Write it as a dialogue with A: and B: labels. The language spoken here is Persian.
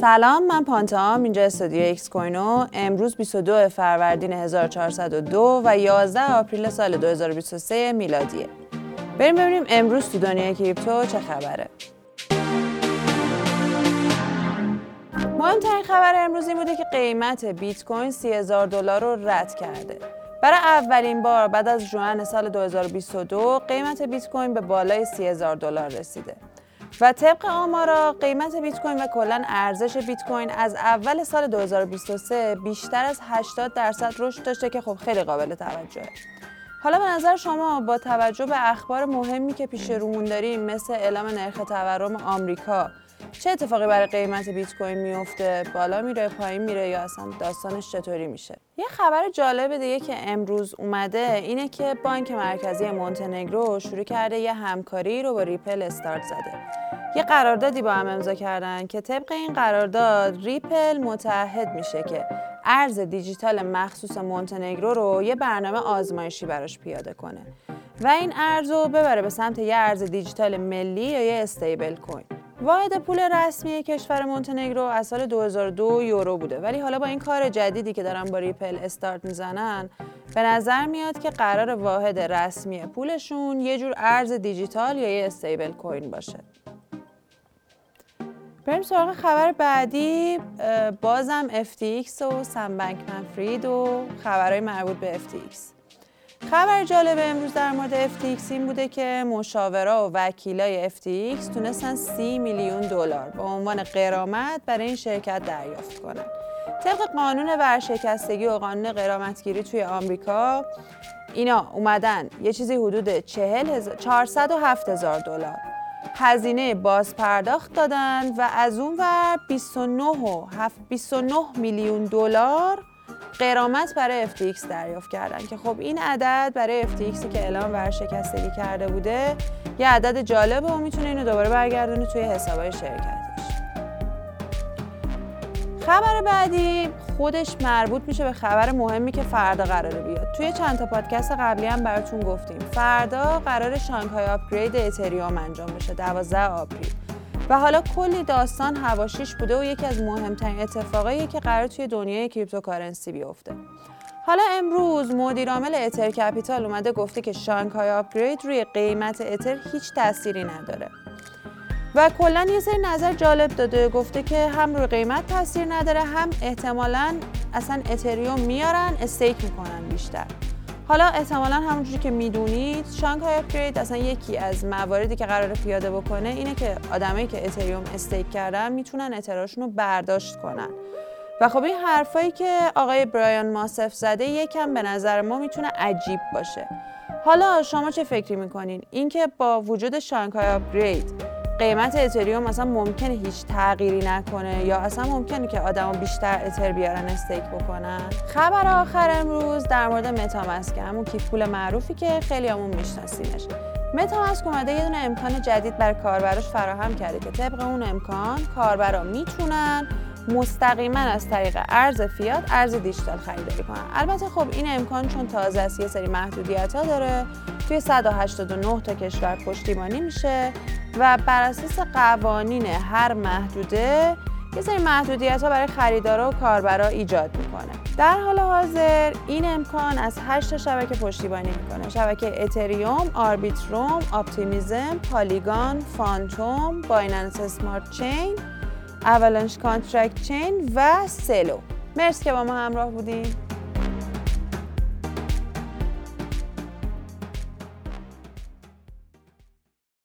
A: سلام من پانتام اینجا استودیو ایکس کوینو. امروز 22 فروردین 1402 و 11 April سال 2023 میلادیه. بریم ببینیم امروز تو دنیای کریپتو چه خبره. مهمترین خبر امروز این بوده که قیمت بیت کوین 30000 دلار رو رد کرده. برای اولین بار بعد از June سال 2022 قیمت بیت کوین به بالای 30000 دلار رسیده. و طبق آمارا قیمت بیت کوین و کلا ارزش بیت کوین از اول سال 2023 بیشتر از 80 درصد رشد داشته که خب خیلی قابل توجهه. حالا به نظر شما با توجه به اخبار مهمی که پیش رومون داریم مثل اعلام نرخ تورم آمریکا چه اتفاقی برای قیمت بیت کوین میفته؟ بالا میره پایین میره یا اصلا داستانش چطوری میشه؟ یه خبر جالب دیگه که امروز اومده اینه که بانک مرکزی مونتنگرو شروع کرده یه همکاری رو با ریپل استارت زده. یه قراردادی با هم امضا کردن که طبق این قرارداد ریپل متحد میشه که ارز دیجیتال مخصوص مونتنگرو رو یه برنامه آزمایشی براش پیاده کنه و این ارز رو ببره به سمت یه ارز دیجیتال ملی یا یه stablecoin. واحد پول رسمی کشور مونتنگرو از سال 2002 یورو بوده. ولی حالا با این کار جدیدی که دارن با ریپل استارت می‌زنن به نظر میاد که قرار واحد رسمی پولشون یه جور ارز دیجیتال یا یه stablecoin باشه. بریم سراغ خبر بعدی. بازم FTX و سم بنکمن فرید و خبرهای مربوط به FTX خبر جالب امروز در مورد FTX این بوده که مشاورا و وکیلای FTX تونستن 30 میلیون دلار به عنوان قرامت برای این شرکت دریافت کنن. طبق قانون ورشکستگی و قانون قرامتگیری توی آمریکا اینا اومدن یه چیزی حدود 40 407 هزار دلار هزینه باز پرداخت دادن و از اون ور 29 29 میلیون دلار قرامت برای FTX دریافت کردن که خب این عدد برای FTXی که اعلام ورشکستگی کرده بوده یه عدد جالبه و می‌تونه اینو دوباره برگردونه توی حسابای شرکتش. خبر بعدی خودش مربوط میشه به خبر مهمی که فردا قراره بیاد. توی چند تا پادکست قبلی هم براتون گفتیم. فردا قرار شانگهای آپگرید اتریوم انجام بشه 12 آپریل. و حالا کلی داستان حواشیش بوده و یکی از مهمترین اتفاقایی که قرار توی دنیای cryptocurrency بیفته. حالا امروز مدیر عامل Ether Capital اومده گفته که Shanghai upgrade روی قیمت اتر هیچ تأثیری نداره. و کلا یه سری نظر جالب داده گفته که هم روی قیمت تاثیر نداره هم احتمالا اصلا اتریوم میارن stake می‌کنن بیشتر. حالا احتمالا همونجوری که می‌دونید Shanghai upgrade اصلا یکی از مواردی که قرار پیاده بکنه اینه که آدمایی که اتریوم stake کردن می‌تونن اتراشون رو برداشت کنن. و خب این حرفایی که آقای برایان ماسف زده یکم به نظر ما می‌تونه عجیب باشه. حالا شما چه فکری می‌کنین؟ اینکه با وجود شانگهای اپگرید قیمت اتریوم مثلا ممکنه هیچ تغییری نکنه یا اصلا ممکنه که آدما بیشتر اتر بیارن استیک بکنن؟ خبر آخر امروز در مورد متامسک همون کیف پول معروفی که خیلی همون میشناسیمش. متامسک اومده یه دونه امکان جدید بر کاربراش فراهم کرده که طبق اون امکان کاربرا می‌تونن مستقیما از طریق ارز فیات ارز دیجیتال خریداری کنن. البته خب این امکان چون تازه است یه سری محدودیت ها داره. توی 189 تا کشور پشتیبانی میشه. و بر اساس قوانین هر محدوده یه سری محدودیت ها برای خریدارا و کاربرا ایجاد می‌کنه. در حال حاضر این امکان از 8 تا شبکه پشتیبانی می‌کنه. شبکه اتریوم، آربیتروم، اپتیمیزم، پالیگان، فانتوم، Binance Smart Chain، اولانش کانترکت چین و سلو. مرسی که با ما همراه بودین.